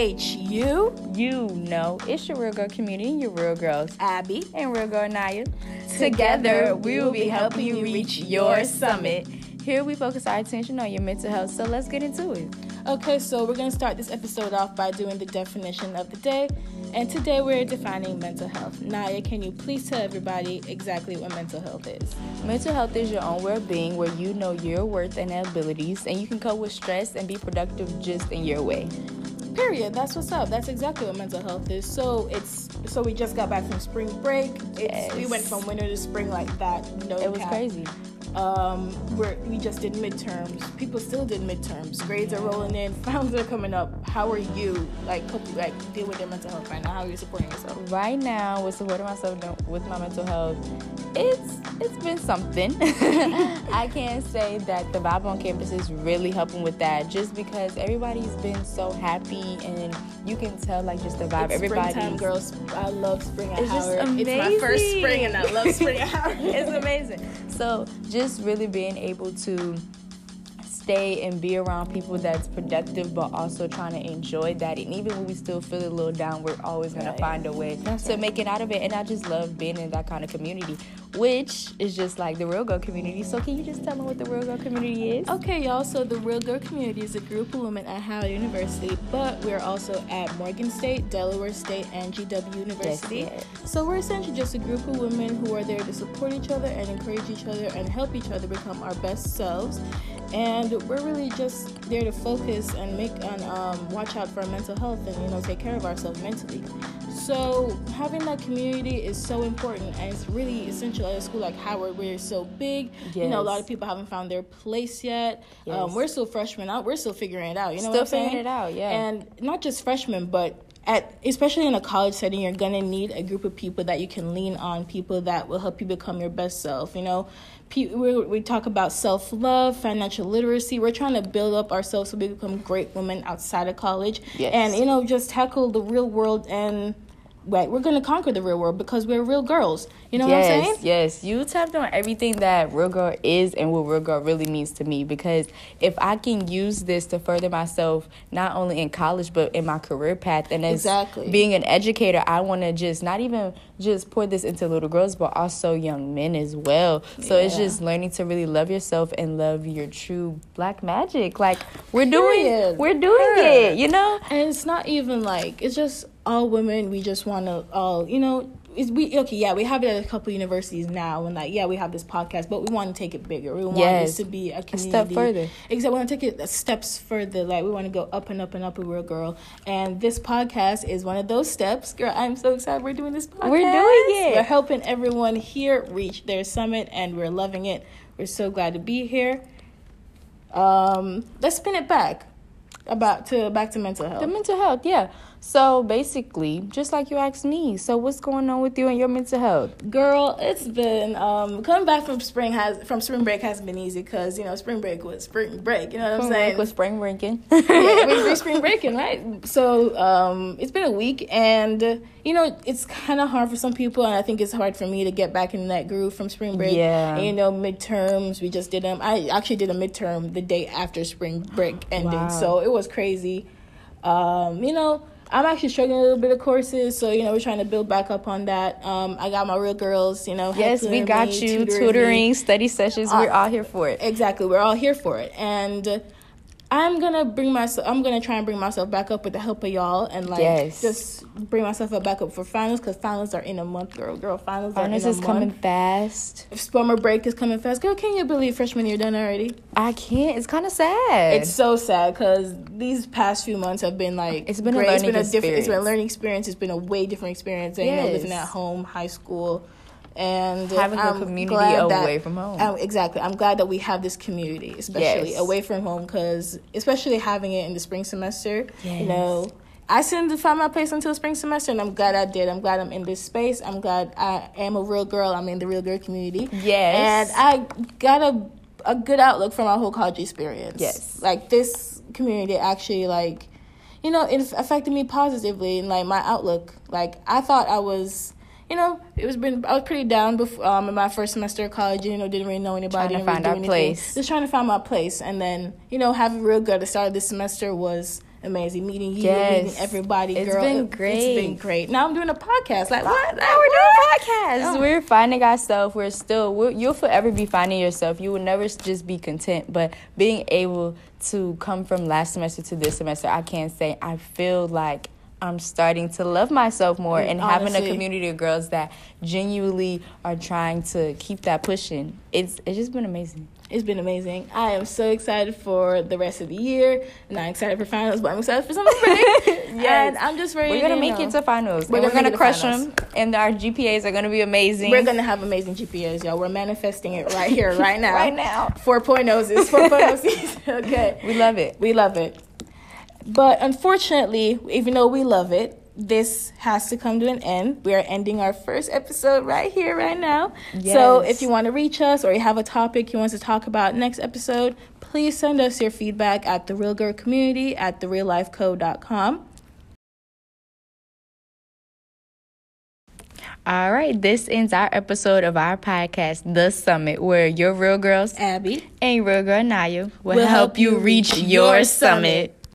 H U. You know, it's your real girl community and your real girls, Abi. and real girl Naya. Together, we will be helping you reach your summit. Here we focus our attention on your mental health, so let's get into it. Okay, so we're to start this episode off by doing the definition of the day. And today we're defining mental health. Naya, can you please tell everybody exactly what mental health is? Mental health is your own well-being where you know your worth and abilities, and you can cope with stress and be productive just in your way. Period. That's what's up. That's exactly what mental health is. So it's so we just got back from spring break. It's, We went from winter to spring like that. No It was cap. crazy. Um, we're, we just did midterms. People still did midterms. Grades are rolling in. Finals are coming up. How are you? Like, you like deal with their mental health right now. How are you supporting yourself? Right now, with supporting myself with my mental health, it's it's been something. I can't say that the vibe on campus is really helping with that, just because everybody's been so happy and you can tell like just the vibe. Everybody, springtime, girls. I love spring at It's just Howard. It's my first spring, and I love spring at Howard. it's amazing. So just really being able to stay and be around people that's productive but also trying to enjoy that and even when we still feel a little down we're always going Right. to find a way That's to right. make it out of it and i just love being in that kind of community which is just like the real girl community so can you just tell me what the real girl community is Okay, y'all. So the Real Girl Community is a group of women at Howard University, but we're also at Morgan State, Delaware State, and GW University. yes. So we're essentially just a group of women who are there to support each other and encourage each other and help each other become our best selves. And we're really just there to focus and make and um, watch out for our mental health and you know take care of ourselves mentally. So having that community is so important and it's really essential at a school like Howard where it's so big. You know, a lot of people haven't found their place yet. Um, Yes. we're still freshmen out. We're still figuring it out. You know Still what I'm saying? figuring it out, yeah. And not just freshmen, but at especially in a college setting, you're gonna need a group of people that you can lean on. People that will help you become your best self. You know, we we talk about self love, financial literacy. We're trying to build up ourselves so we become great women outside of college. Yes. And you know, just tackle the real world and. Right, we're gonna conquer the real world because we're real girls. You know yes, what I'm saying? Yes, yes. you tapped on everything that real girl is and what real girl really means to me. Because if I can use this to further myself, not only in college but in my career path, and as Exactly. being an educator, I want to just not even just pour this into little girls, but also young men as well. So it's just learning to really love yourself and love your true black magic. Like we're doing, Period. we're doing Period. it. You know. And it's not even like it's just all women. We just want to all you know. It's, we okay, yeah. We have it at a couple universities now, and like yeah, we have this podcast, but we want to take it bigger. We want Yes. this to be a community a step further. Exactly, we want to take it steps further. Like we want to go up and up and up with real girl. And this podcast is one of those steps. Girl, I'm so excited we're doing this podcast. We're doing it. We're helping everyone here reach their summit, and we're loving it. We're so glad to be here. Um, let's spin it back about to back to mental health. The mental health, yeah. So basically, just like you asked me, so what's going on with you and your mental health? Girl, it's been um coming back from spring has from spring break hasn't been easy because you know spring break was spring break. You know what I'm saying? With spring breaking. yeah, we we spring breaking, right? So um, it's been a week, and you know it's kind of hard for some people, and I think it's hard for me to get back in that groove from spring break. Yeah. and, you know midterms. We just did them. I actually did a midterm the day after spring break ended, Wow. so it was crazy. Um, you know. I'm actually struggling a little bit of courses, so you know we're trying to build back up on that. Um, I got my real girls, you know. yes, we got me, you. tutoring me. Study sessions. We're Uh, all here for it. Exactly, we're all here for it, and uh, I'm gonna bring myself. I'm gonna try and bring myself back up with the help of y'all, and like Yes. just bring myself up back up for finals because finals are in a month, girl. Girl, finals, Finals are in is coming month. fast. Summer break is coming fast, girl. Can you believe freshman year done already? I can't. It's kind of sad. It's so sad because these past few months have been like It's been a great. it's been a learning different. It's been a learning experience. It's been a way different experience than you know living at home, high school, and Having a I'm community glad that- away from home. um, exactly. I'm glad that we have this community, especially Yes. away from home, because especially having it in the spring semester. Yes. You know, I didn't find my place until spring semester, and I'm glad I did. I'm glad I'm in this space. I'm glad I am a real girl. I'm in the real girl community. Yes. and I got a a good outlook from my whole college experience. Yes. like this community actually like, you know, it affected me positively and like my outlook. Like I thought I was. You know, it was been I was pretty down before um, in my first semester of college. You know, didn't really know anybody. Trying to really find do our place. Just trying to find my place, and then you know, having real good the start of this semester was amazing meeting you, Yes. meeting everybody. It's girl, been great. It's been great. Now I'm doing a podcast. Like what? Now we're doing a podcast. Yeah. We're finding ourselves. We're still. We're, you'll forever be finding yourself. You will never just be content. But being able to come from last semester to this semester, I can't say I feel like I'm starting to love myself more and having a community of girls that genuinely are trying to keep that pushing. It's it's just been amazing. It's been amazing. I am so excited for the rest of the year. Not excited for finals, but I'm excited for summer break. Yes. And I'm just ready. We're gonna to, make you it to finals. We're and we're gonna gonna make it to crush them, and our GPAs are gonna be amazing. We're gonna have amazing GPAs, y'all. We're manifesting it right here, right now. Right now. 4.0s is 4.0 okay. We love it. We love it. But unfortunately, even though we love it, this has to come to an end. We are ending our first episode right here, right now. So if you want to reach us or you have a topic you want to talk about next episode, please send us your feedback at the Real Girl Community at thereallifeco.com. All right, this ends our episode of our podcast, The Summit, where your real girls Abi. and your real girl Naya will We'll help you reach your summit.